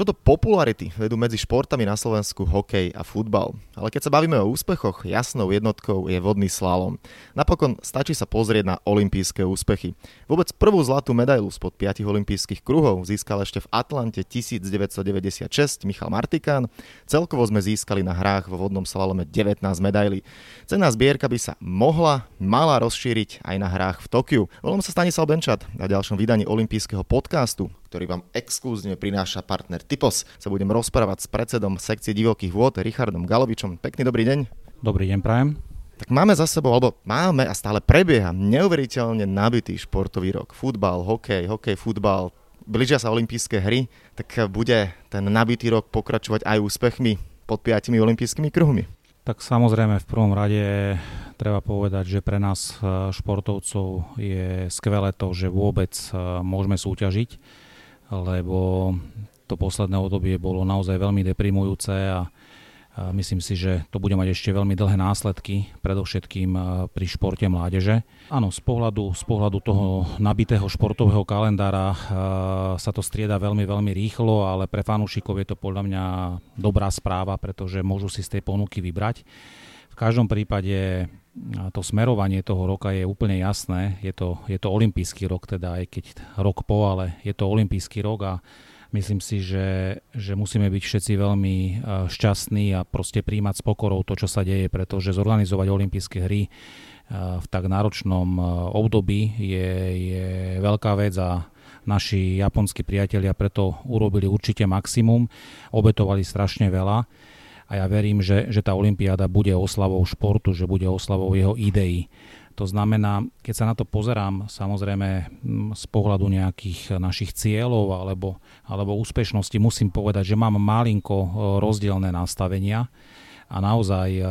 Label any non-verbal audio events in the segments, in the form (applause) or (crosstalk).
Čo do popularity vedú medzi športami na Slovensku hokej a futbal. Ale keď sa bavíme o úspechoch, jasnou jednotkou je vodný slalom. Napokon stačí sa pozrieť na olympijské úspechy. Vôbec prvú zlatú medailu spod 5 olympijských kruhov získal ešte v Atlante 1996 Michal Martikán. Celkovo sme získali na hrách vo vodnom slalome 19 medailí. Cená zbierka by sa mohla, mala rozšíriť aj na hrách v Tokiu. Volám sa Stanisal Benčat a ďalšom vydaní olympijského podcastu, ktorý vám exkluzívne prináša partner Typos, sa budem rozprávať s predsedom sekcie divokých vôd Richardom Galovičom. Pekný dobrý deň. Dobrý deň, prajem. Tak máme za sebou, alebo máme a stále prebieha neuveriteľne nabitý športový rok. Futbal, hokej, hokej, futbal, blížia sa olympijské hry, tak bude ten nabitý rok pokračovať aj úspechmi pod piatimi olympijskými kruhmi. Tak samozrejme v prvom rade treba povedať, že pre nás eh, športovcov je skvelé to, že vôbec eh, môžeme súťažiť lebo to posledné obdobie bolo naozaj veľmi deprimujúce a myslím si, že to bude mať ešte veľmi dlhé následky, predovšetkým pri športe mládeže. Áno, z pohľadu, z pohľadu toho nabitého športového kalendára sa to strieda veľmi, veľmi rýchlo, ale pre fanúšikov je to podľa mňa dobrá správa, pretože môžu si z tej ponuky vybrať. V každom prípade to smerovanie toho roka je úplne jasné. Je to, je to olimpijský rok, teda aj keď rok po, ale je to olimpijský rok a myslím si, že, že musíme byť všetci veľmi e, šťastní a proste príjmať s pokorou to, čo sa deje, pretože zorganizovať olympijské hry e, v tak náročnom e, období je, je veľká vec a naši japonskí priatelia preto urobili určite maximum, obetovali strašne veľa a ja verím, že, že tá Olympiáda bude oslavou športu, že bude oslavou jeho ideí. To znamená, keď sa na to pozerám, samozrejme z pohľadu nejakých našich cieľov alebo, alebo úspešnosti, musím povedať, že mám malinko e, rozdielne nastavenia a naozaj uh,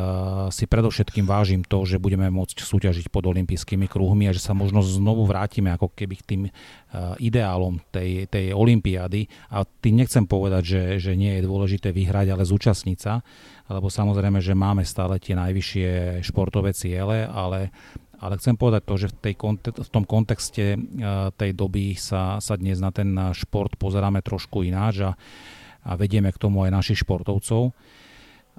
si predovšetkým vážim to, že budeme môcť súťažiť pod olympijskými kruhmi a že sa možno znovu vrátime ako keby k tým uh, ideálom tej, tej olympiády. A tým nechcem povedať, že, že nie je dôležité vyhrať, ale zúčastniť sa, lebo samozrejme, že máme stále tie najvyššie športové ciele, ale ale chcem povedať to, že v, tej, v tom kontexte uh, tej doby sa, sa dnes na ten šport pozeráme trošku ináč a, a vedieme k tomu aj našich športovcov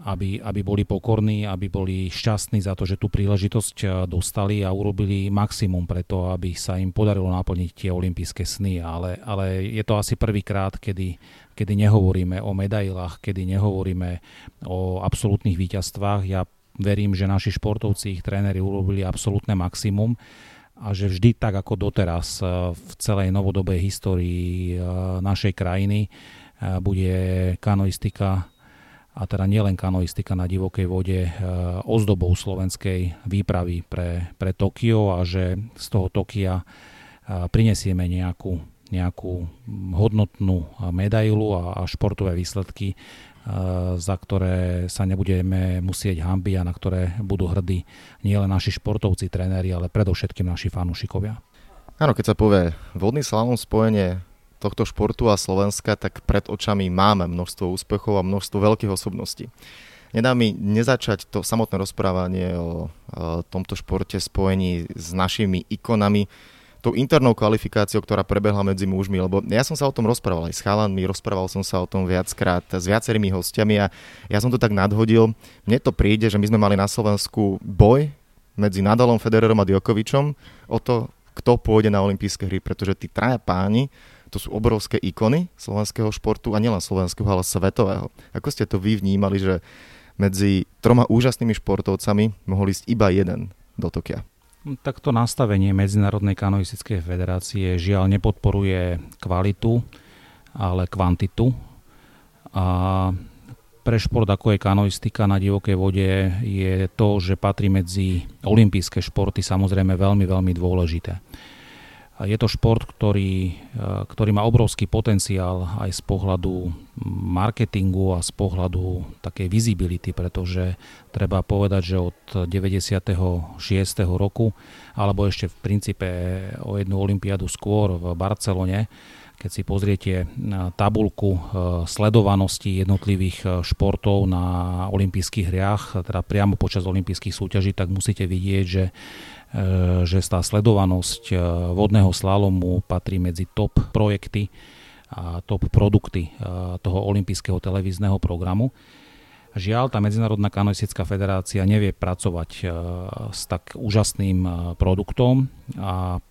aby, aby boli pokorní, aby boli šťastní za to, že tú príležitosť eh, dostali a urobili maximum preto, aby sa im podarilo naplniť tie olympijské sny. Ale, ale je to asi prvýkrát, kedy, kedy nehovoríme o medailách, kedy nehovoríme o absolútnych víťazstvách. Ja verím, že naši športovci, ich tréneri urobili absolútne maximum a že vždy tak ako doteraz eh, v celej novodobej histórii eh, našej krajiny bude kanoistika a teda nielen kanoistika na divokej vode e, ozdobou slovenskej výpravy pre, pre Tokio a že z toho Tokia e, prinesieme nejakú, nejakú hodnotnú medailu a, a športové výsledky, e, za ktoré sa nebudeme musieť hambiť a na ktoré budú hrdí nielen naši športovci, tréneri, ale predovšetkým naši fanúšikovia. Áno, keď sa povie vodný slalom spojenie tohto športu a Slovenska, tak pred očami máme množstvo úspechov a množstvo veľkých osobností. Nedá mi nezačať to samotné rozprávanie o, tomto športe spojení s našimi ikonami, tou internou kvalifikáciou, ktorá prebehla medzi mužmi, lebo ja som sa o tom rozprával aj s chalanmi, rozprával som sa o tom viackrát s viacerými hostiami a ja som to tak nadhodil. Mne to príde, že my sme mali na Slovensku boj medzi Nadalom, Federerom a Djokovičom o to, kto pôjde na olympijské hry, pretože tí traja páni to sú obrovské ikony slovenského športu a nielen slovenského, ale svetového. Ako ste to vy vnímali, že medzi troma úžasnými športovcami mohol ísť iba jeden do Tokia? Tak to nastavenie Medzinárodnej kanoistickej federácie žiaľ nepodporuje kvalitu, ale kvantitu. A pre šport ako je kanoistika na divokej vode je to, že patrí medzi olympijské športy samozrejme veľmi, veľmi dôležité. Je to šport, ktorý, e, ktorý má obrovský potenciál aj z pohľadu marketingu a z pohľadu takej visibility, pretože treba povedať, že od 96. roku, alebo ešte v princípe o jednu olympiádu skôr v Barcelone, keď si pozriete e, tabulku e, sledovanosti jednotlivých športov na olympijských hriach, teda priamo počas olympijských súťaží, tak musíte vidieť, že že tá sledovanosť eh, vodného slalomu patrí medzi top projekty a top produkty toho olympijského televízneho programu. Žiaľ, tá Medzinárodná kanoistická federácia nevie pracovať s tak úžasným produktom a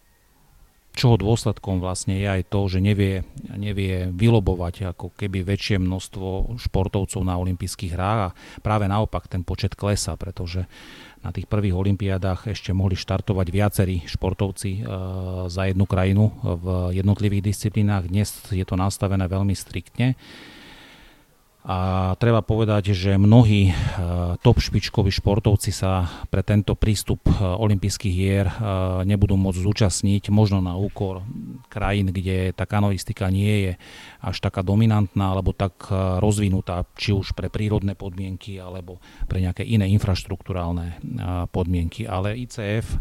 čoho dôsledkom vlastne je aj to, že nevie, nevie vylobovať ako keby väčšie množstvo športovcov na olympijských hrách a práve naopak ten počet klesa, pretože na tých prvých olympiádach ešte mohli štartovať viacerí športovci e, za jednu krajinu v jednotlivých disciplínach. Dnes je to nastavené veľmi striktne a treba povedať, že mnohí e, top špičkoví športovci sa pre tento prístup e, olympijských hier e, nebudú môcť zúčastniť, možno na úkor krajín, kde tá kanoistika nie je až taká dominantná alebo tak rozvinutá, či už pre prírodné podmienky alebo pre nejaké iné infraštruktúrálne podmienky. Ale ICF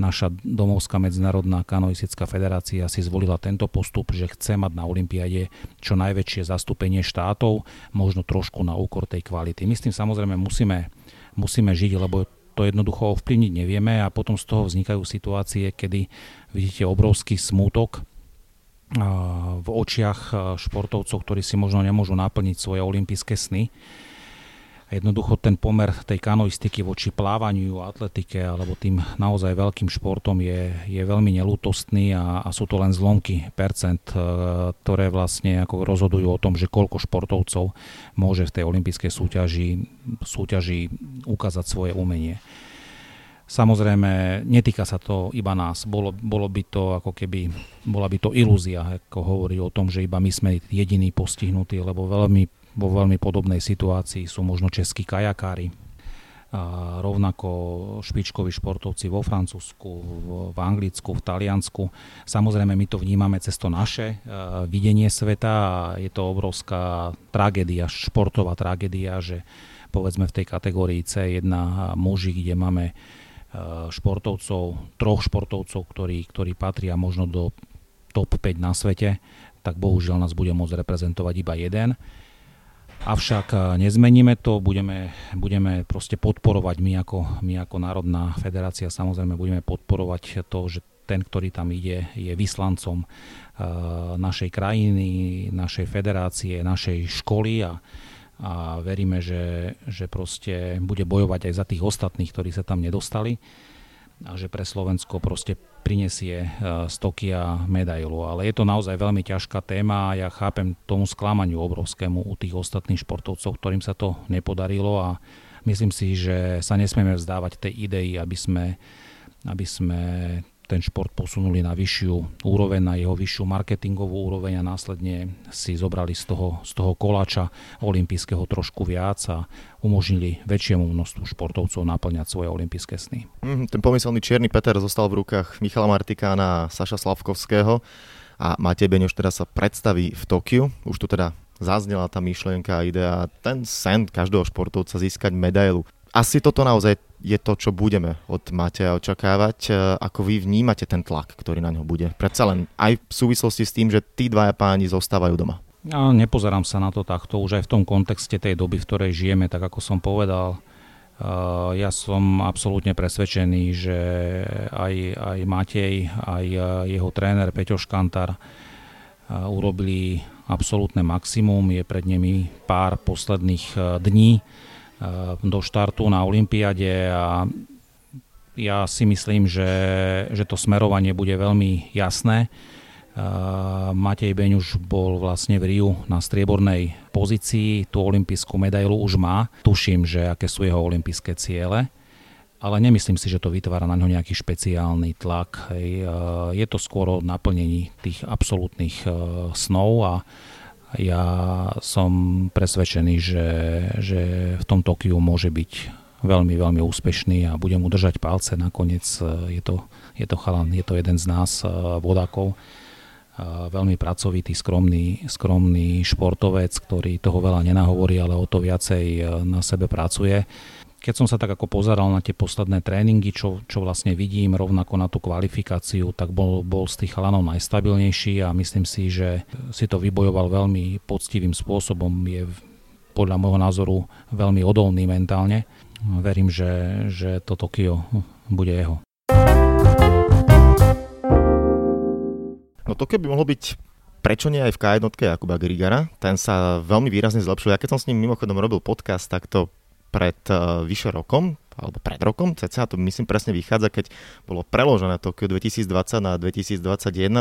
naša domovská medzinárodná kanoistická federácia si zvolila tento postup, že chce mať na Olympiade čo najväčšie zastúpenie štátov, možno trošku na úkor tej kvality. My s tým samozrejme musíme, musíme žiť, lebo to jednoducho ovplyvniť nevieme a potom z toho vznikajú situácie, kedy vidíte obrovský smútok v očiach športovcov, ktorí si možno nemôžu naplniť svoje olympijské sny jednoducho ten pomer tej kanoistiky voči plávaniu, atletike alebo tým naozaj veľkým športom je, je veľmi nelútostný a, a sú to len zlomky percent, e, ktoré vlastne ako rozhodujú o tom, že koľko športovcov môže v tej olympijskej súťaži, súťaži ukázať svoje umenie. Samozrejme, netýka sa to iba nás. Bolo, bolo by to ako keby, bola by to ilúzia, ako hovorí o tom, že iba my sme jediní postihnutí, lebo veľmi vo veľmi podobnej situácii sú možno českí kajakári, a rovnako špičkoví športovci vo Francúzsku, v, v Anglicku, v Taliansku. Samozrejme, my to vnímame cez to naše uh, videnie sveta a je to obrovská tragédia, športová tragédia, že povedzme v tej kategórii C1 muži, kde máme uh, športovcov, troch športovcov, ktorí, ktorí patria možno do top 5 na svete, tak bohužiaľ nás bude môcť reprezentovať iba jeden. Avšak e, nezmeníme to, budeme, budeme proste podporovať my ako, my ako Národná federácia, samozrejme budeme podporovať to, že ten, ktorý tam ide, je vyslancom uh, našej krajiny, našej federácie, našej školy a, a veríme, že, že proste bude bojovať aj za tých ostatných, ktorí sa tam nedostali a že pre Slovensko proste prinesie e, z Tokia medailu. Ale je to naozaj veľmi ťažká téma a ja chápem tomu sklamaniu obrovskému u tých ostatných športovcov, ktorým sa to nepodarilo a myslím si, že sa nesmieme vzdávať tej idei, aby sme, aby sme ten šport posunuli na vyššiu úroveň, na jeho vyššiu marketingovú úroveň a následne si zobrali z toho, z toho koláča olympijského trošku viac a umožnili väčšiemu množstvu športovcov naplňať svoje olympijské sny. Mm, ten pomyselný čierny Peter zostal v rukách Michala Martikána a Saša Slavkovského a Matej Beňoš teda sa predstaví v Tokiu. Už tu teda zaznela tá myšlienka a idea, ten sen každého športovca získať medailu. Asi toto naozaj je to, čo budeme od Mateja očakávať. E, ako vy vnímate ten tlak, ktorý na ňo bude? Predsa len aj v súvislosti s tým, že tí dvaja páni zostávajú doma. Ja nepozerám sa na to takto, už aj v tom kontexte tej doby, v ktorej žijeme, tak ako som povedal, e, ja som absolútne presvedčený, že aj, aj Matej, aj e, jeho tréner Peťo Škantar urobili absolútne maximum. Je pred nimi pár posledných dní do štartu na Olympiade a ja si myslím, že, že to smerovanie bude veľmi jasné. Uh, Matej Beň už bol vlastne v Riu na striebornej pozícii, tú olympijskú medailu už má. Tuším, že aké sú jeho olympijské ciele, ale nemyslím si, že to vytvára na ňo nejaký špeciálny tlak. Uh, je to skôr o naplnení tých absolútnych snov a ja som presvedčený, že, že v tom Tokiu môže byť veľmi, veľmi úspešný a budem mu držať palce. Nakoniec e, je to, je to chalan, je to jeden z nás e, vodákov. E, veľmi pracovitý, skromný, skromný športovec, ktorý toho veľa nenahovorí, ale o to viacej na sebe pracuje keď som sa tak ako pozeral na tie posledné tréningy, čo, čo vlastne vidím, rovnako na tú kvalifikáciu, tak bol, bol z tých chalanov najstabilnejší a myslím si, že si to vybojoval veľmi poctivým spôsobom. Je podľa môjho názoru veľmi odolný mentálne. Verím, že, že to Tokio bude jeho. No to keby mohlo byť prečo nie aj v K1 Jakuba Grigara? Ten sa veľmi výrazne zlepšil. Ja keď som s ním mimochodom robil podcast takto pred uh, vyše rokom, alebo pred rokom, cca to myslím presne vychádza, keď bolo preložené Tokio 2020 na 2021,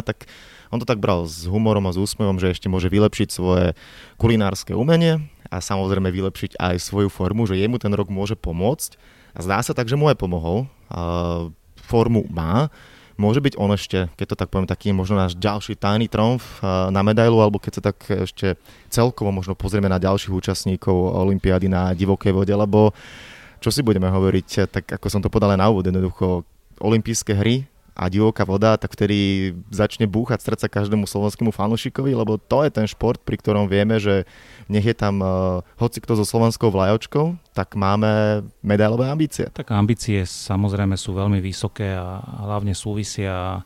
tak on to tak bral s humorom a s úsmevom, že ešte môže vylepšiť svoje kulinárske umenie a samozrejme vylepšiť aj svoju formu, že jemu ten rok môže pomôcť. A zdá sa tak, že mu aj pomohol. Uh, formu má, môže byť on ešte, keď to tak poviem, taký možno náš ďalší tajný tromf na medailu, alebo keď sa tak ešte celkovo možno pozrieme na ďalších účastníkov Olympiády na divokej vode, lebo čo si budeme hovoriť, tak ako som to podal na úvod, jednoducho olympijské hry a divoká voda, tak vtedy začne búchať srdca každému slovenskému fanúšikovi, lebo to je ten šport, pri ktorom vieme, že nech je tam uh, hoci kto so slovenskou vlajočkou, tak máme medailové ambície. Tak ambície samozrejme sú veľmi vysoké a hlavne súvisia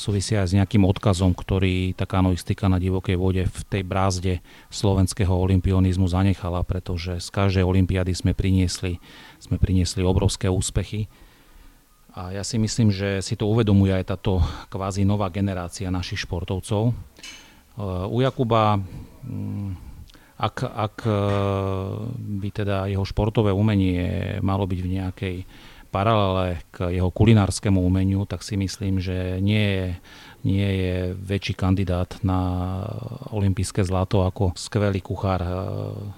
súvisia aj s nejakým odkazom, ktorý tá kanoistika na divokej vode v tej brázde slovenského olimpionizmu zanechala, pretože z každej olympiády sme priniesli, sme priniesli obrovské úspechy a ja si myslím, že si to uvedomuje aj táto kvázi nová generácia našich športovcov. E, u Jakuba, mm, ak, ak e, by teda jeho športové umenie malo byť v nejakej paralele k jeho kulinárskému umeniu, tak si myslím, že nie je nie je väčší kandidát na olympijské zlato ako skvelý kuchár eh,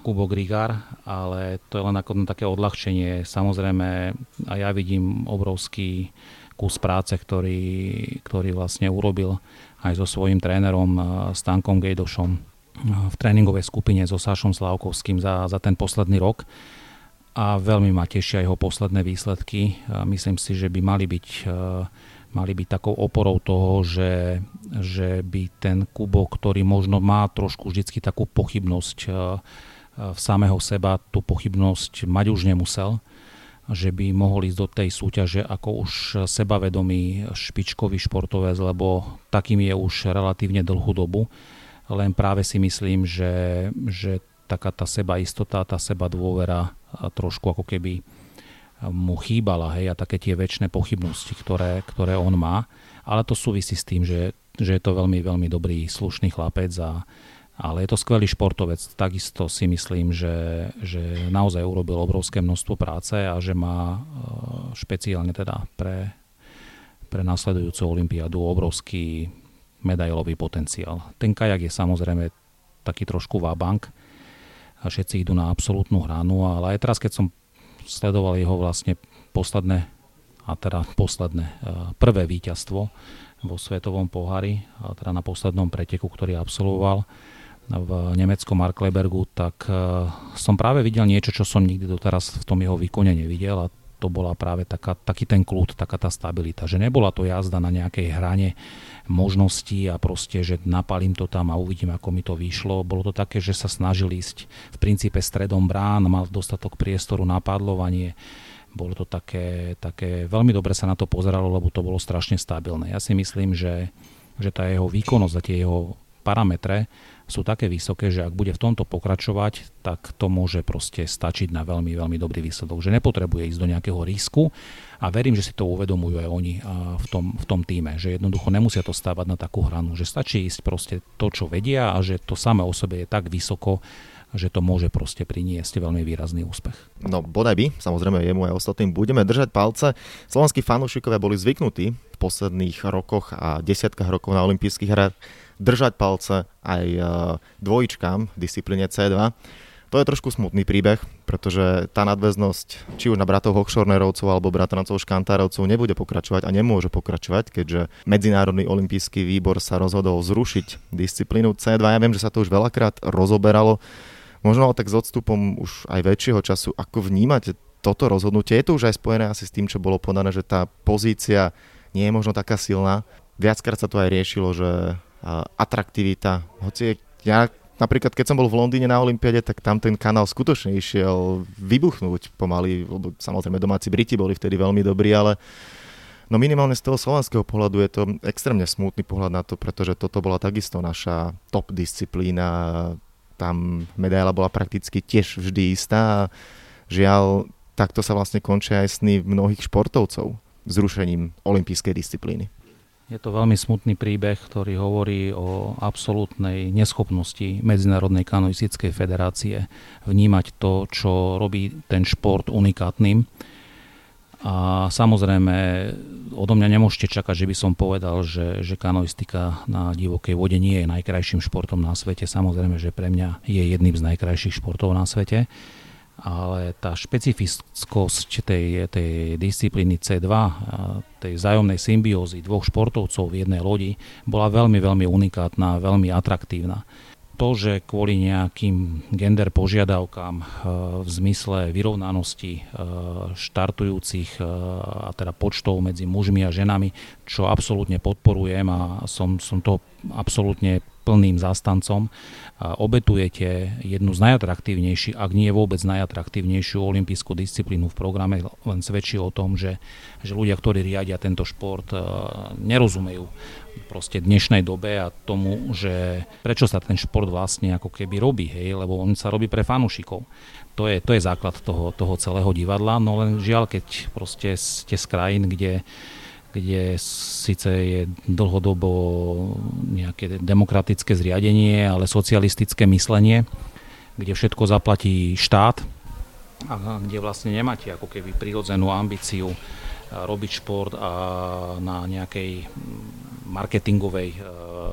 Kubo Grigár, ale to je len ako také odľahčenie. Samozrejme, a ja vidím obrovský kus práce, ktorý, ktorý vlastne urobil aj so svojím trénerom eh, Stankom Gejdošom eh, v tréningovej skupine so Sášom Slavkovským za, za ten posledný rok a veľmi ma tešia jeho posledné výsledky. Myslím si, že by mali byť mali byť takou oporou toho, že, že by ten Kubo, ktorý možno má trošku vždycky takú pochybnosť e, e, v samého seba, tú pochybnosť mať už nemusel, že by mohol ísť do tej súťaže ako už sebavedomý špičkový športovec, lebo takým je už relatívne dlhú dobu. Len práve si myslím, že, že taká tá seba istota, tá seba dôvera trošku ako keby mu chýbala, hej, a také tie väčšie pochybnosti, ktoré, ktoré on má. Ale to súvisí s tým, že, že je to veľmi, veľmi dobrý, slušný chlapec a, ale je to skvelý športovec. Takisto si myslím, že, že naozaj urobil obrovské množstvo práce a že má e, špeciálne teda pre, pre následujúcu olympiádu obrovský medailový potenciál. Ten kajak je samozrejme taký trošku vábank a všetci idú na absolútnu hranu, ale aj teraz, keď som sledoval jeho vlastne posledné, a teda posledné, e, prvé víťazstvo vo svetovom pohári, a teda na poslednom preteku, ktorý absolvoval v nemeckom Marklebergu, tak e, som práve videl niečo, čo som nikdy doteraz v tom jeho výkone nevidel a to bola práve taká, taký ten kľud, taká tá stabilita, že nebola to jazda na nejakej hrane možností a proste, že napalím to tam a uvidím, ako mi to vyšlo. Bolo to také, že sa snažil ísť v princípe stredom brán, mal dostatok priestoru na padlovanie, bolo to také, také, veľmi dobre sa na to pozeralo, lebo to bolo strašne stabilné. Ja si myslím, že, že tá jeho výkonnosť a tie jeho parametre sú také vysoké, že ak bude v tomto pokračovať, tak to môže proste stačiť na veľmi, veľmi dobrý výsledok. Že nepotrebuje ísť do nejakého risku a verím, že si to uvedomujú aj oni v tom, v tom týme, že jednoducho nemusia to stávať na takú hranu, že stačí ísť proste to, čo vedia a že to samé o sebe je tak vysoko, že to môže proste priniesť veľmi výrazný úspech. No bodaj by, samozrejme jemu aj ostatným budeme držať palce. Slovenskí fanúšikovia boli zvyknutí v posledných rokoch a desiatkách rokov na olympijských hrách držať palce aj e, dvojičkám v disciplíne C2. To je trošku smutný príbeh, pretože tá nadväznosť či už na bratov Hochschornerovcov alebo bratrancov Škantárovcov nebude pokračovať a nemôže pokračovať, keďže Medzinárodný olimpijský výbor sa rozhodol zrušiť disciplínu C2. Ja viem, že sa to už veľakrát rozoberalo, možno tak s odstupom už aj väčšieho času. Ako vnímate toto rozhodnutie? Je to už aj spojené asi s tým, čo bolo podané, že tá pozícia nie je možno taká silná. Viackrát sa to aj riešilo, že atraktivita. Hoci ja napríklad, keď som bol v Londýne na Olympiade, tak tam ten kanál skutočne išiel vybuchnúť pomaly, lebo samozrejme domáci Briti boli vtedy veľmi dobrí, ale no minimálne z toho slovenského pohľadu je to extrémne smutný pohľad na to, pretože toto bola takisto naša top disciplína, tam medaila bola prakticky tiež vždy istá a žiaľ, takto sa vlastne končia aj sny mnohých športovcov zrušením olympijskej disciplíny. Je to veľmi smutný príbeh, ktorý hovorí o absolútnej neschopnosti Medzinárodnej kanoistickej federácie vnímať to, čo robí ten šport unikátnym. A samozrejme, odo mňa nemôžete čakať, že by som povedal, že, že kanoistika na divokej vode nie je najkrajším športom na svete. Samozrejme, že pre mňa je jedným z najkrajších športov na svete ale tá špecifickosť tej, tej disciplíny C2, tej vzájomnej symbiózy dvoch športovcov v jednej lodi bola veľmi, veľmi unikátna, veľmi atraktívna. To, že kvôli nejakým gender požiadavkám e, v zmysle vyrovnanosti e, štartujúcich e, a teda počtov medzi mužmi a ženami, čo absolútne podporujem a som, som toho absolútne plným zástancom, obetujete jednu z najatraktívnejších, ak nie vôbec najatraktívnejšiu olympijskú disciplínu v programe, len svedčí o tom, že, že ľudia, ktorí riadia tento šport, nerozumejú proste dnešnej dobe a tomu, že prečo sa ten šport vlastne ako keby robí, hej, lebo on sa robí pre fanúšikov. To je, to je základ toho, toho celého divadla, no len žiaľ, keď proste ste z krajín, kde kde síce je dlhodobo nejaké demokratické zriadenie, ale socialistické myslenie, kde všetko zaplatí štát a kde vlastne nemáte ako keby prirodzenú ambíciu robiť šport a na nejakej marketingovej e,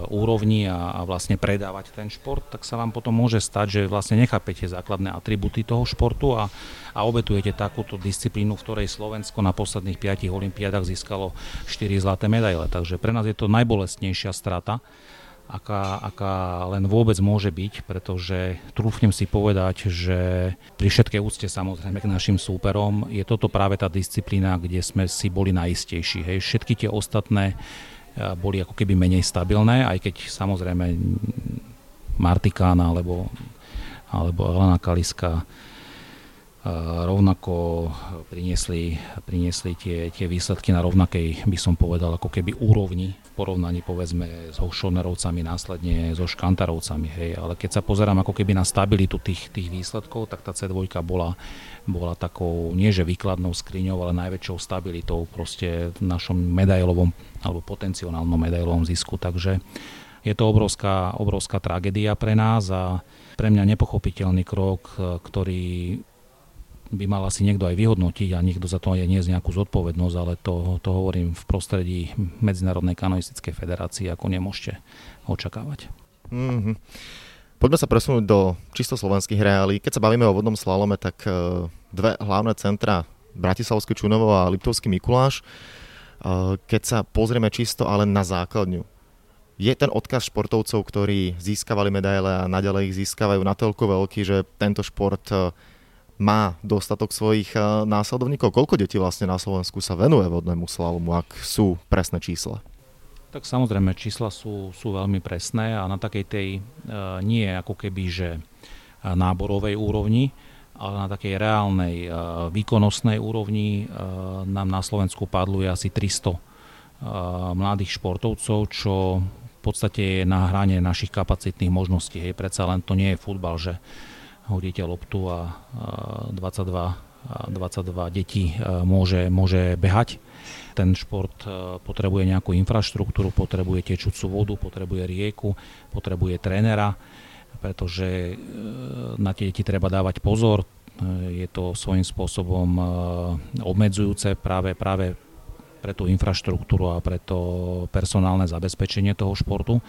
úrovni a, a vlastne predávať ten šport, tak sa vám potom môže stať, že vlastne nechápete základné atributy toho športu a, a obetujete takúto disciplínu, v ktorej Slovensko na posledných 5 olimpiádach získalo 4 zlaté medaile. Takže pre nás je to najbolestnejšia strata, aká, aká len vôbec môže byť, pretože trúfnem si povedať, že pri všetkej úcte samozrejme k našim súperom je toto práve tá disciplína, kde sme si boli najistejší. Hej. Všetky tie ostatné boli ako keby menej stabilné, aj keď samozrejme Martikána alebo, alebo Elena Kaliska rovnako priniesli, priniesli tie, tie výsledky na rovnakej, by som povedal, ako keby úrovni v porovnaní povedzme s Hošonerovcami, následne so Škantarovcami. Hej. Ale keď sa pozerám ako keby na stabilitu tých, tých výsledkov, tak tá C2 bola, bola takou, nie že výkladnou skriňou, ale najväčšou stabilitou proste v našom medailovom alebo potenciálnom medailovom zisku. Takže je to obrovská, obrovská tragédia pre nás a pre mňa nepochopiteľný krok, ktorý by mal asi niekto aj vyhodnotiť a niekto za to aj nie z nejakú zodpovednosť, ale to, to hovorím v prostredí Medzinárodnej kanoistickej federácie, ako nemôžete očakávať. Mm-hmm. Poďme sa presunúť do čisto slovenských reálí. Keď sa bavíme o vodnom slalome, tak e, dve hlavné centra, Bratislavský Čunovo a Liptovský Mikuláš, e, keď sa pozrieme čisto ale na základňu, je ten odkaz športovcov, ktorí získavali medaile a naďalej ich získavajú natoľko veľký, že tento šport e, má dostatok svojich následovníkov. Koľko detí vlastne na Slovensku sa venuje vodnému slalomu, ak sú presné čísla? Tak samozrejme, čísla sú, sú veľmi presné a na takej tej e, nie ako keby, že eh, náborovej úrovni, ale na takej reálnej e, výkonnostnej úrovni e, nám na Slovensku padluje asi 300 e, mladých športovcov, čo v podstate je na hrane našich kapacitných možností. Hej, predsa len to nie je futbal, že hodíte loptu a 22 22 detí môže, môže behať. Ten šport potrebuje nejakú infraštruktúru, potrebuje tečúcu vodu, potrebuje rieku, potrebuje trénera, pretože e, na tie deti treba dávať pozor. E, je to svojím spôsobom e, obmedzujúce práve, práve pre tú infraštruktúru a pre to personálne zabezpečenie toho športu.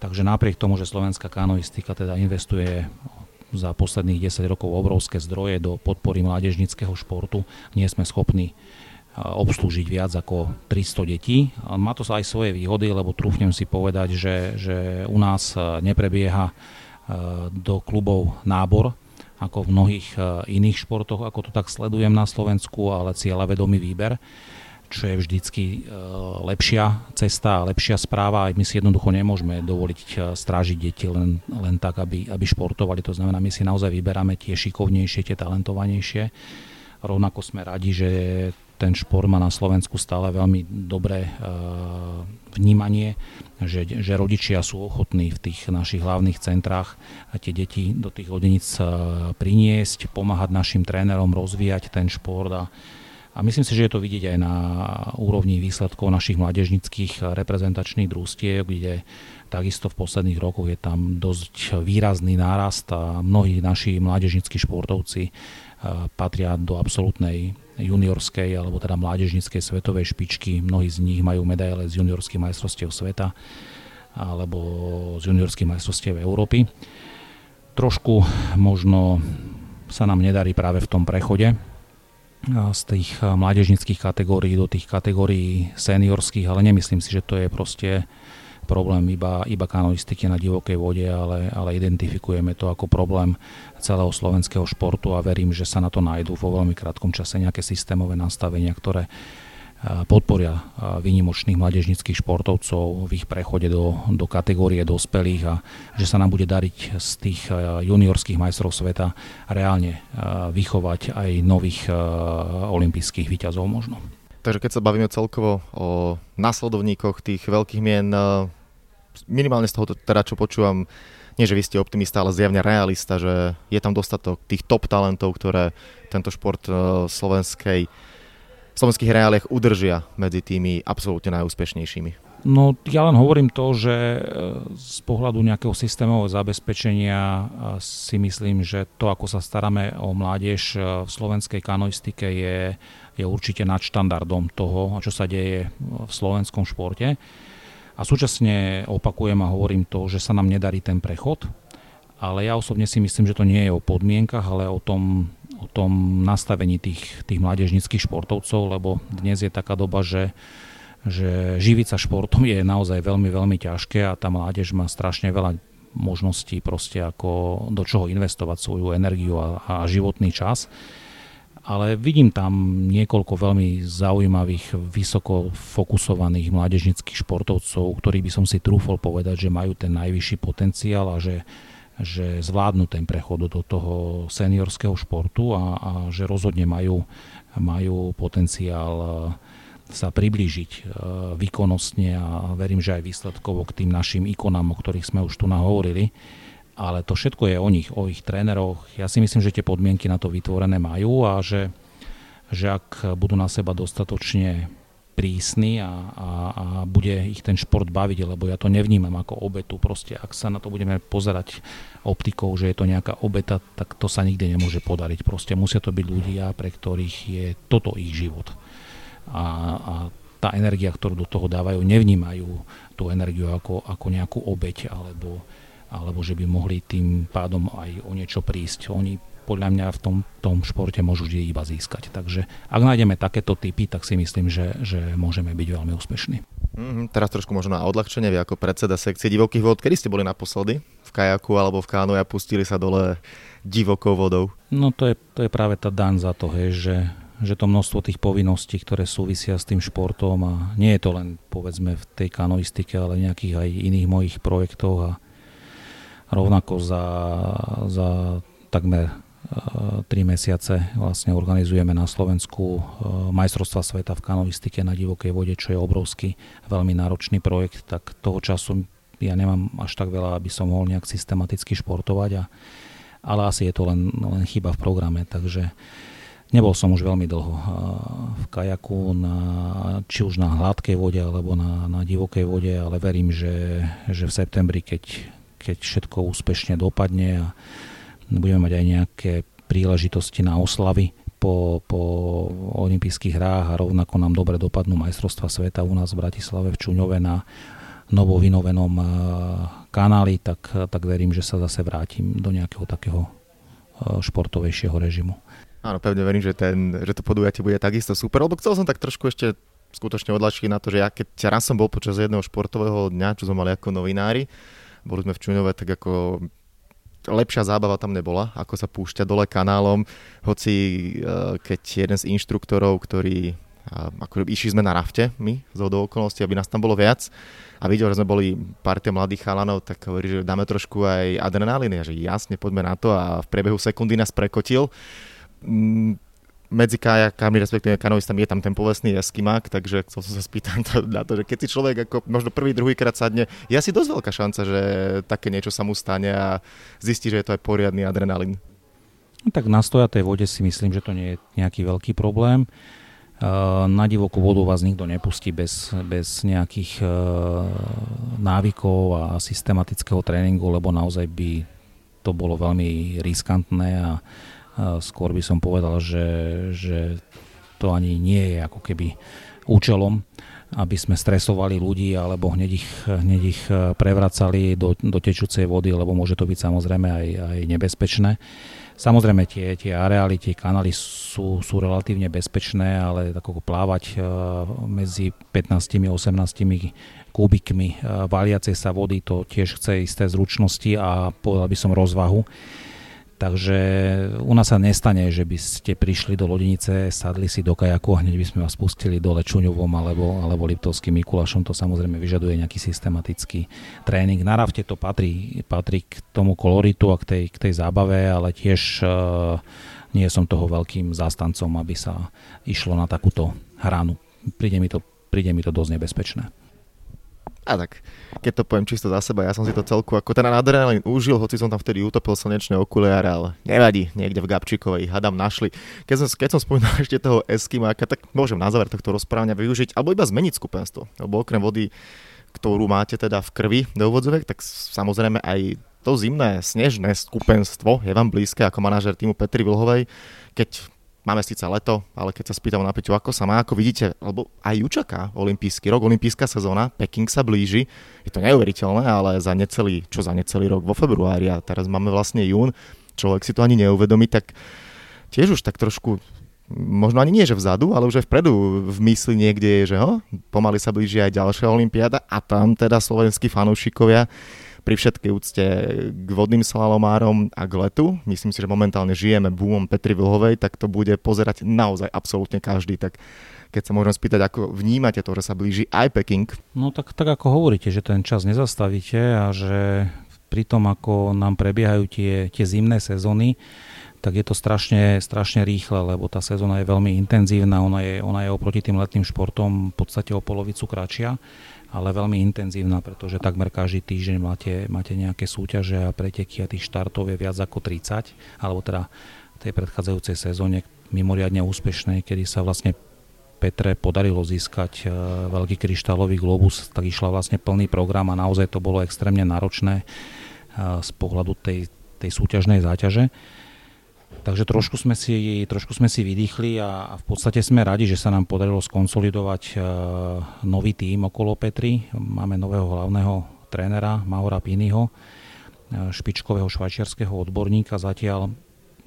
Takže napriek tomu, že slovenská kanoistika teda investuje za posledných 10 rokov obrovské zdroje do podpory mládežnického športu. Nie sme schopní obslúžiť viac ako 300 detí. Má to sa aj svoje výhody, lebo trúfnem si povedať, že, že u nás neprebieha do klubov nábor, ako v mnohých iných športoch, ako to tak sledujem na Slovensku, ale cieľavedomý výber čo je vždycky lepšia cesta a lepšia správa. Aj my si jednoducho nemôžeme dovoliť strážiť deti len, len tak, aby, aby športovali. To znamená, my si naozaj vyberáme tie šikovnejšie, tie talentovanejšie. Rovnako sme radi, že ten šport má na Slovensku stále veľmi dobré e, vnímanie, že, že rodičia sú ochotní v tých našich hlavných centrách a tie deti do tých lodeníc priniesť, pomáhať našim trénerom rozvíjať ten šport a A myslím si, že je to vidieť aj na úrovni výsledkov našich mládežnických reprezentačných družstiev, kde takisto v posledných rokoch je tam dosť výrazný nárast a mnohí naši mládežnickí športovci patria do absolútnej juniorskej alebo teda mládežnickej svetovej špičky. Mnohí z nich majú medaile z juniorských majstrovstiev sveta alebo z juniorských majstrovstiev Európy. Trošku možno sa nám nedarí práve v tom prechode z tých mládežnických kategórií do tých kategórií seniorských, ale nemyslím si, že to je proste problém iba, iba kanoistiky na divokej vode, ale, ale identifikujeme to ako problém celého slovenského športu a verím, že sa na to nájdú vo veľmi krátkom čase nejaké systémové nastavenia, ktoré podporia výnimočných mladežnických športovcov v ich prechode do, do kategórie dospelých a že sa nám bude dariť z tých juniorských majstrov sveta reálne vychovať aj nových olympijských výťazov možno. Takže keď sa bavíme celkovo o následovníkoch tých veľkých mien, eh, minimálne z toho teda, čo počúvam, nie že vy ste optimista, ale zjavne realista, že je tam dostatok tých top talentov, ktoré tento šport eh, slovenskej, slovenských reáliach udržia medzi tými absolútne najúspešnejšími. No ja len hovorím to, že eh, z pohľadu nejakého systémového zabezpečenia si myslím, že to, ako sa staráme o mládež v slovenskej kanoistike je je určite nad štandardom toho, čo sa deje v slovenskom športe. A súčasne opakujem a hovorím to, že sa nám nedarí ten prechod, ale ja osobne si myslím, že to nie je o podmienkach, ale o tom, o tom nastavení tých, tých mládežnických športovcov, lebo dnes je taká doba, že, že živiť sa športom je naozaj veľmi, veľmi ťažké a tá mládež má strašne veľa možností proste ako do čoho investovať svoju energiu a, a životný čas. Ale vidím tam niekoľko veľmi zaujímavých, vysoko fokusovaných mládežnických športovcov, ktorí by som si trúfol povedať, že majú ten najvyšší potenciál a že, že zvládnu ten prechod do toho seniorského športu a, a že rozhodne majú, majú potenciál e, sa priblížiť e, výkonnostne a verím, že aj výsledkovo k tým našim ikonám, o ktorých sme už tu nahovorili ale to všetko je o nich, o ich tréneroch. Ja si myslím, že tie podmienky na to vytvorené majú a že, že ak budú na seba dostatočne prísni a, a, a bude ich ten šport baviť, lebo ja to nevnímam ako obetu. Proste ak sa na to budeme pozerať optikou, že je to nejaká obeta, tak to sa nikdy nemôže podariť. Proste musia to byť ľudia, pre ktorých je toto ich život. A, a tá energia, ktorú do toho dávajú, nevnímajú tú energiu ako, ako nejakú obeť alebo, alebo že by mohli tým pádom aj o niečo prísť. Oni podľa mňa v tom, tom športe môžu iba získať. Takže ak nájdeme takéto typy, tak si myslím, že, že môžeme byť veľmi úspešní. Mm-hmm, teraz trošku možno na odľahčenie, vy ako predseda sekcie divokých vod, kedy ste boli naposledy? V kajaku alebo v kánoji a pustili sa dole divokou vodou? No to je, to je práve tá dan za to, hej, že, že to množstvo tých povinností, ktoré súvisia s tým športom a nie je to len povedzme v tej kanoistike, ale nejakých aj iných mojich projektoch a Rovnako za, za takmer 3 e, mesiace vlastne organizujeme na Slovensku e, majstrovstva sveta v kanovistike na divokej vode, čo je obrovský, veľmi náročný projekt, tak toho času ja nemám až tak veľa, aby som mohol nejak systematicky športovať, a, ale asi je to len, len chyba v programe, takže nebol som už veľmi dlho v kajaku, na, či už na hladkej vode alebo na, na divokej vode, ale verím, že, že v septembri, keď keď všetko úspešne dopadne a budeme mať aj nejaké príležitosti na oslavy po, po olympijských hrách a rovnako nám dobre dopadnú majstrovstva sveta u nás v Bratislave v Čuňove na novo vynovenom eh, kanáli, tak, tak verím, že sa zase vrátim do nejakého takého eh, športovejšieho režimu. Áno, pevne verím, že, ten, že to podujatie bude takisto super, lebo chcel som tak trošku ešte skutočne odlačiť na to, že ja keď raz som bol počas jedného športového dňa, čo sme mali ako novinári, boli sme v Čuňove, tak ako lepšia zábava tam nebola, ako sa púšťa dole kanálom, hoci e, keď jeden z inštruktorov, ktorý ako išli sme na rafte, my, z okolností, aby nás tam bolo viac a videl, že sme boli partia mladých chalanov, tak hovorí, že dáme trošku aj adrenalíny, a že jasne, poďme na to a v priebehu sekundy nás prekotil medzi kajakami, respektíve kanoistami je tam ten povestný eskimák, takže chcel som sa spýtať (laughs) na to, že keď si človek ako možno prvý, druhý krát sadne, je asi dosť veľká šanca, že také niečo sa mu stane a zistí, že je to aj poriadny adrenalín. No, tak na stojatej vode si myslím, že to nie je nejaký veľký problém. na divokú vodu vás nikto nepustí bez, bez nejakých návykov a systematického tréningu, lebo naozaj by to bolo veľmi riskantné a skôr by som povedal, že, že to ani nie je ako keby účelom aby sme stresovali ľudí alebo hneď ich, hneď ich e, prevracali do, do tečúcej vody, lebo môže to byť samozrejme aj, aj nebezpečné. Samozrejme tie, tie areály, tie kanály sú, sú relatívne bezpečné, ale ako plávať uh, medzi 15 18 kubikmi valiacej sa vody to tiež chce isté zručnosti a povedal by som rozvahu. Takže u nás sa nestane, že by ste prišli do Lodenice, sadli si do kajaku a hneď by sme vás pustili do Lečuňovom alebo, alebo Liptovským Mikulášom. To samozrejme vyžaduje nejaký systematický tréning. Na rafte to patrí, patrí k tomu koloritu a k tej, k tej zábave, ale tiež uh, nie som toho veľkým zástancom, aby sa išlo na takúto hranu. Príde mi to, príde mi to dosť nebezpečné. A tak, keď to poviem čisto za seba, ja som si to celku ako ten adrenalín užil, hoci som tam vtedy utopil slnečné okuliare, ale nevadí, niekde v Gabčíkovej hadam našli. Keď som, keď som spomínal (laughs) ešte toho Eskimáka, tak môžem na záver tohto rozprávania využiť, alebo iba zmeniť skupenstvo, lebo okrem vody, ktorú máte teda v krvi do úvodzovek, tak samozrejme aj to zimné, snežné skupenstvo je vám blízke ako manažer týmu Petri Vilhovej. Keď Máme síce leto, ale keď sa spýtam na Peťu, ako sa má, ako vidíte, lebo aj ju čaká olimpijský rok, olimpijská sezóna, Peking sa blíži, je to neuveriteľné, ale za necelý, čo za necelý rok vo februári a teraz máme vlastne jún, človek si to ani neuvedomí, tak tiež už tak trošku možno ani nie, že vzadu, ale už aj vpredu v mysli niekde je, že ho, pomaly sa blíži aj ďalšia olimpiáda a tam teda slovenskí fanúšikovia pri všetkej úcte k vodným slalomárom a k letu, myslím si, že momentálne žijeme boomom Petri Vlhovej, tak to bude pozerať naozaj absolútne každý. Tak keď sa môžem spýtať, ako vnímate to, že sa blíži aj Peking? No tak, tak ako hovoríte, že ten čas nezastavíte a že pri tom, ako nám prebiehajú tie, tie zimné sezóny, tak je to strašne, strašne rýchle, lebo tá sezóna je veľmi intenzívna, ona je, ona je oproti tým letným športom v podstate o polovicu kratšia ale veľmi intenzívna, pretože takmer každý týždeň máte, máte nejaké súťaže a preteky a tých štartov je viac ako 30, alebo teda tej predchádzajúcej sezóne mimoriadne úspešnej, kedy sa vlastne Petre podarilo získať e, veľký kryštálový globus, tak išla vlastne plný program a naozaj to bolo extrémne náročné e, z pohľadu tej, tej súťažnej záťaže. Takže trošku sme si, trošku sme si vydýchli a, a v podstate sme radi, že sa nám podarilo skonsolidovať uh, nový tím okolo Petry. Máme nového hlavného trénera Maura Piniho, uh, špičkového švajčiarského odborníka. Zatiaľ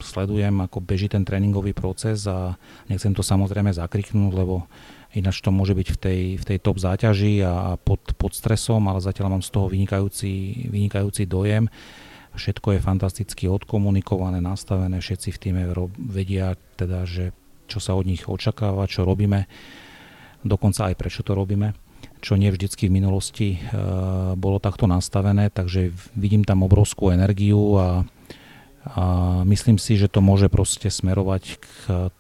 sledujem, ako beží ten tréningový proces a nechcem to samozrejme zakriknúť, lebo ináč to môže byť v tej, v tej top záťaži a pod, pod stresom, ale zatiaľ mám z toho vynikajúci, vynikajúci dojem. Všetko je fantasticky odkomunikované, nastavené, všetci v týme vedia teda, že čo sa od nich očakáva, čo robíme, dokonca aj prečo to robíme, čo nie vždycky v minulosti e, bolo takto nastavené, takže vidím tam obrovskú energiu a, a myslím si, že to môže proste smerovať k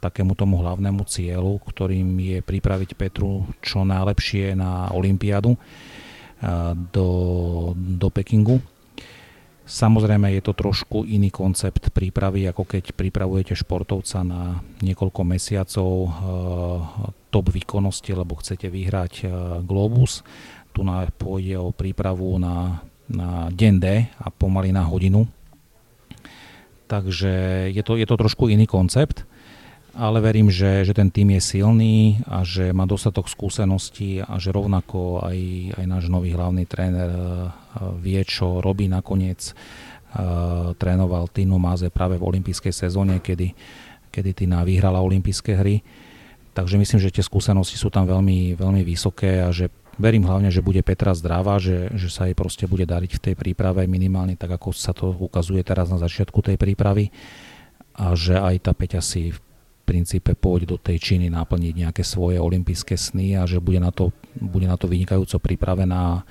takému tomu hlavnému cieľu, ktorým je pripraviť Petru čo najlepšie na Olympiádu e, do, do Pekingu Samozrejme je to trošku iný koncept prípravy, ako keď pripravujete športovca na niekoľko mesiacov e, top výkonnosti, lebo chcete vyhrať e, Globus. Tu na, pôjde o prípravu na, na deň D a pomaly na hodinu. Takže je to, je to trošku iný koncept ale verím, že, že ten tým je silný a že má dostatok skúseností a že rovnako aj, aj náš nový hlavný tréner eh, vie, čo robí nakoniec. Uh, trénoval Tinu Maze práve v olympijskej sezóne, kedy, kedy Tina vyhrala olympijské hry. Takže myslím, že tie skúsenosti sú tam veľmi, veľmi vysoké a že verím hlavne, že bude Petra zdravá, že, že sa jej proste bude dariť v tej príprave minimálne tak, ako sa to ukazuje teraz na začiatku tej prípravy a že aj tá Peťa si princípe pôjde do tej Číny naplniť nejaké svoje olympijské sny a že bude na to, bude na to vynikajúco pripravená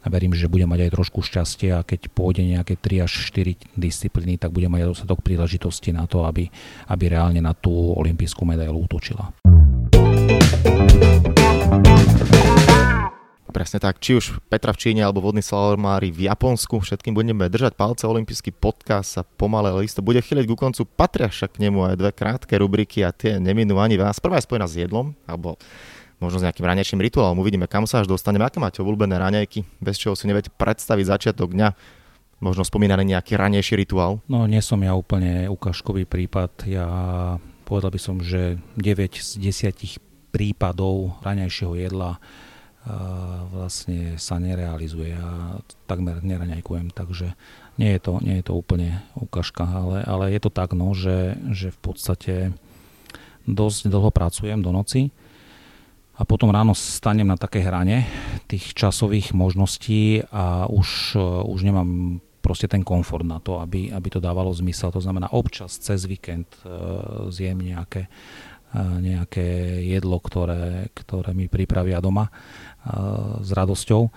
a verím, že bude mať aj trošku šťastie a keď pôjde nejaké 3 až 4 disciplíny, tak bude mať dostatok príležitosti na to, aby, aby reálne na tú olympijskú medailu útočila. Presne tak, či už Petra v Číne alebo vodní slalomári v Japonsku, všetkým budeme držať palce, olimpijský podcast sa pomalé listo bude chýliť ku koncu, patria však k nemu aj dve krátke rubriky a tie neminú ani vás. Prvá je spojená s jedlom, alebo možno s nejakým ranejším rituálom, uvidíme, kam sa až dostaneme, aké máte obľúbené raňajky, bez čoho si neviete predstaviť začiatok dňa, možno spomínaný nejaký ranejší rituál? No nie som ja úplne ukážkový prípad, ja povedal by som, že 9 z 10 prípadov raňajšieho jedla vlastne sa nerealizuje a takmer neraňajkujem, takže nie je to, nie je to úplne ukážka, ale, ale je to tak, no, že, že v podstate dosť dlho pracujem do noci a potom ráno stanem na také hrane tých časových možností a už, už nemám proste ten komfort na to, aby, aby to dávalo zmysel. To znamená, občas cez víkend uh, zjem nejaké, uh, nejaké jedlo, ktoré, ktoré mi pripravia doma s radosťou,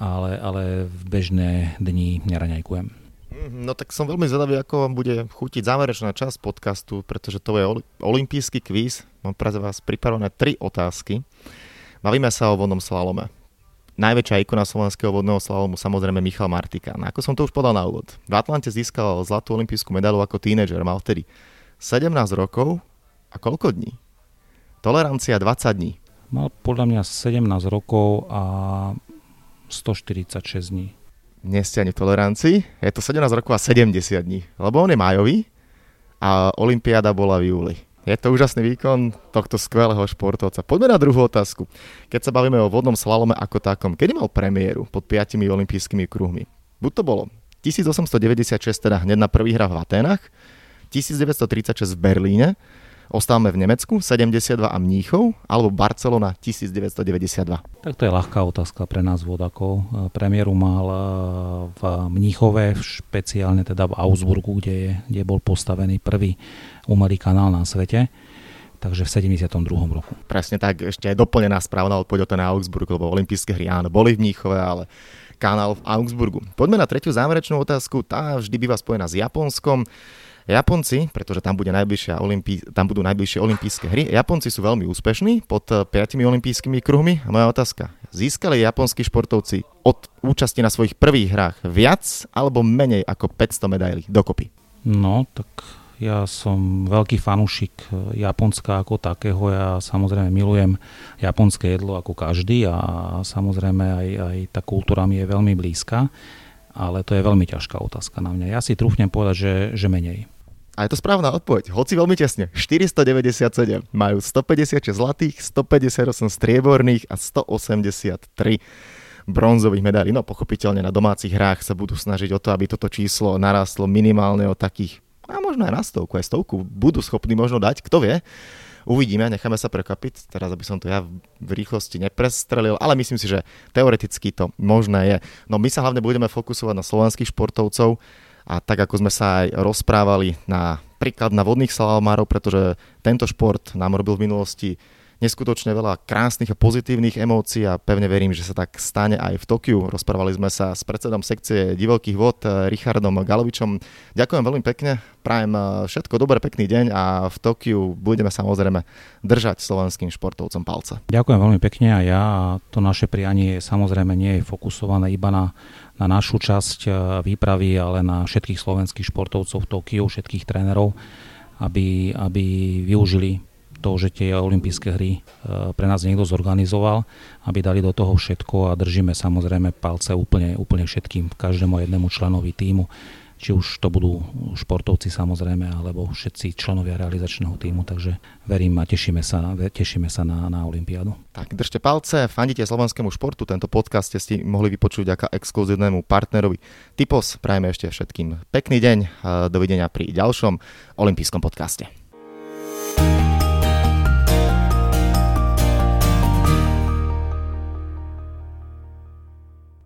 ale, ale v bežné dni neraňajkujem. Mhm, no tak som veľmi zvedavý, ako vám bude chutiť záverečná časť podcastu, pretože to je olimpijský kvíz. Mám pre vás pripravené tri otázky. Bavíme sa o vodnom slalome. Najväčšia ikona slovenského vodného slalomu samozrejme Michal Martika. No ako som to už podal na úvod. V Atlante získal zlatú olimpijskú medailu ako tínedžer. Mal vtedy 17 rokov a koľko dní? Tolerancia 20 dní. Mal podľa mňa 17 rokov a 146 dní. Nie ste ani v tolerancii. Je to 17 rokov a 70 dní. Lebo on je májový a Olympiáda bola v júli. Je to úžasný výkon tohto skvelého športovca. Poďme na druhú otázku. Keď sa bavíme o vodnom slalome ako takom, kedy mal premiéru pod piatimi olympijskými kruhmi? Buď to bolo 1896, teda hneď na prvých hrách v Atenách, 1936 v Berlíne, Ostávame v Nemecku 72 a Mníchov alebo Barcelona 1992? Tak to je ľahká otázka pre nás vodakov. Premiéru mal e, v Mníchove, špeciálne teda v Augsburgu, kde, je, kde bol postavený prvý umelý kanál na svete takže v 72. roku. Presne tak, ešte aj doplnená správna odpoveď ten Augsburg, lebo olympijské hry áno, boli v Mníchove, ale kanál v Augsburgu. Poďme na tretiu záverečnú otázku, tá vždy býva spojená s Japonskom. Japonci, pretože tam, bude najbližšia Olympí, tam budú najbližšie olympijské hry, Japonci sú veľmi úspešní pod 5 eh, olympijskými kruhmi. Moja otázka, získali japonskí športovci od účasti na svojich prvých hrách viac alebo menej ako 500 medailí dokopy? No, tak ja som veľký fanúšik eh, Japonska ako takého. Ja samozrejme milujem japonské jedlo ako každý a samozrejme aj, aj tá kultúra mi je veľmi blízka ale to je veľmi ťažká otázka na mňa. Ja si trúfnem povedať, že, že menej. A je to správna odpoveď, hoci veľmi tesne. 497 majú 156 zlatých, 158 strieborných a 183 bronzových medailí. No pochopiteľne na domácich hrách sa budú snažiť o to, aby toto číslo narastlo minimálne o takých, a možno aj na stovku, aj stovku budú schopní možno dať, kto vie. Uvidíme, necháme sa prekapiť. Teraz, aby som to ja v rýchlosti neprestrelil, ale myslím si, že teoreticky to možné je. No my sa hlavne budeme fokusovať na slovenských športovcov a tak ako sme sa aj rozprávali na príklad na vodných slalomárov, pretože tento šport nám robil v minulosti neskutočne veľa krásnych a pozitívnych emócií a pevne verím, že sa tak stane aj v Tokiu. Rozprávali sme sa s predsedom sekcie divokých vod eh, Richardom Galovičom. Ďakujem veľmi pekne, prajem eh, všetko dobré, pekný deň a v Tokiu budeme samozrejme držať slovenským športovcom palce. Ďakujem veľmi pekne a ja to naše prianie samozrejme nie je fokusované iba na, na našu časť eh, výpravy, ale na všetkých slovenských športovcov v Tokiu, všetkých trénerov, aby, aby využili to, že tie olympijské hry e, pre nás niekto zorganizoval, aby dali do toho všetko a držíme samozrejme palce úplne, úplne všetkým, každému jednému členovi týmu či už to budú športovci samozrejme, alebo všetci členovia realizačného týmu, takže verím a tešíme sa, tešíme sa na, na Olympiádu. Tak držte palce, fandite slovenskému športu, tento podcast ste si mohli vypočuť ako exkluzívnemu partnerovi Typos. Prajeme ešte všetkým pekný deň, dovidenia pri ďalšom olympijskom podcaste.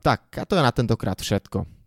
Tak, a to je na tentokrát všetko.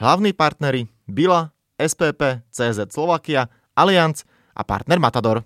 Hlavní partnery Bila, SPP, CZ Slovakia, Allianz a partner Matador.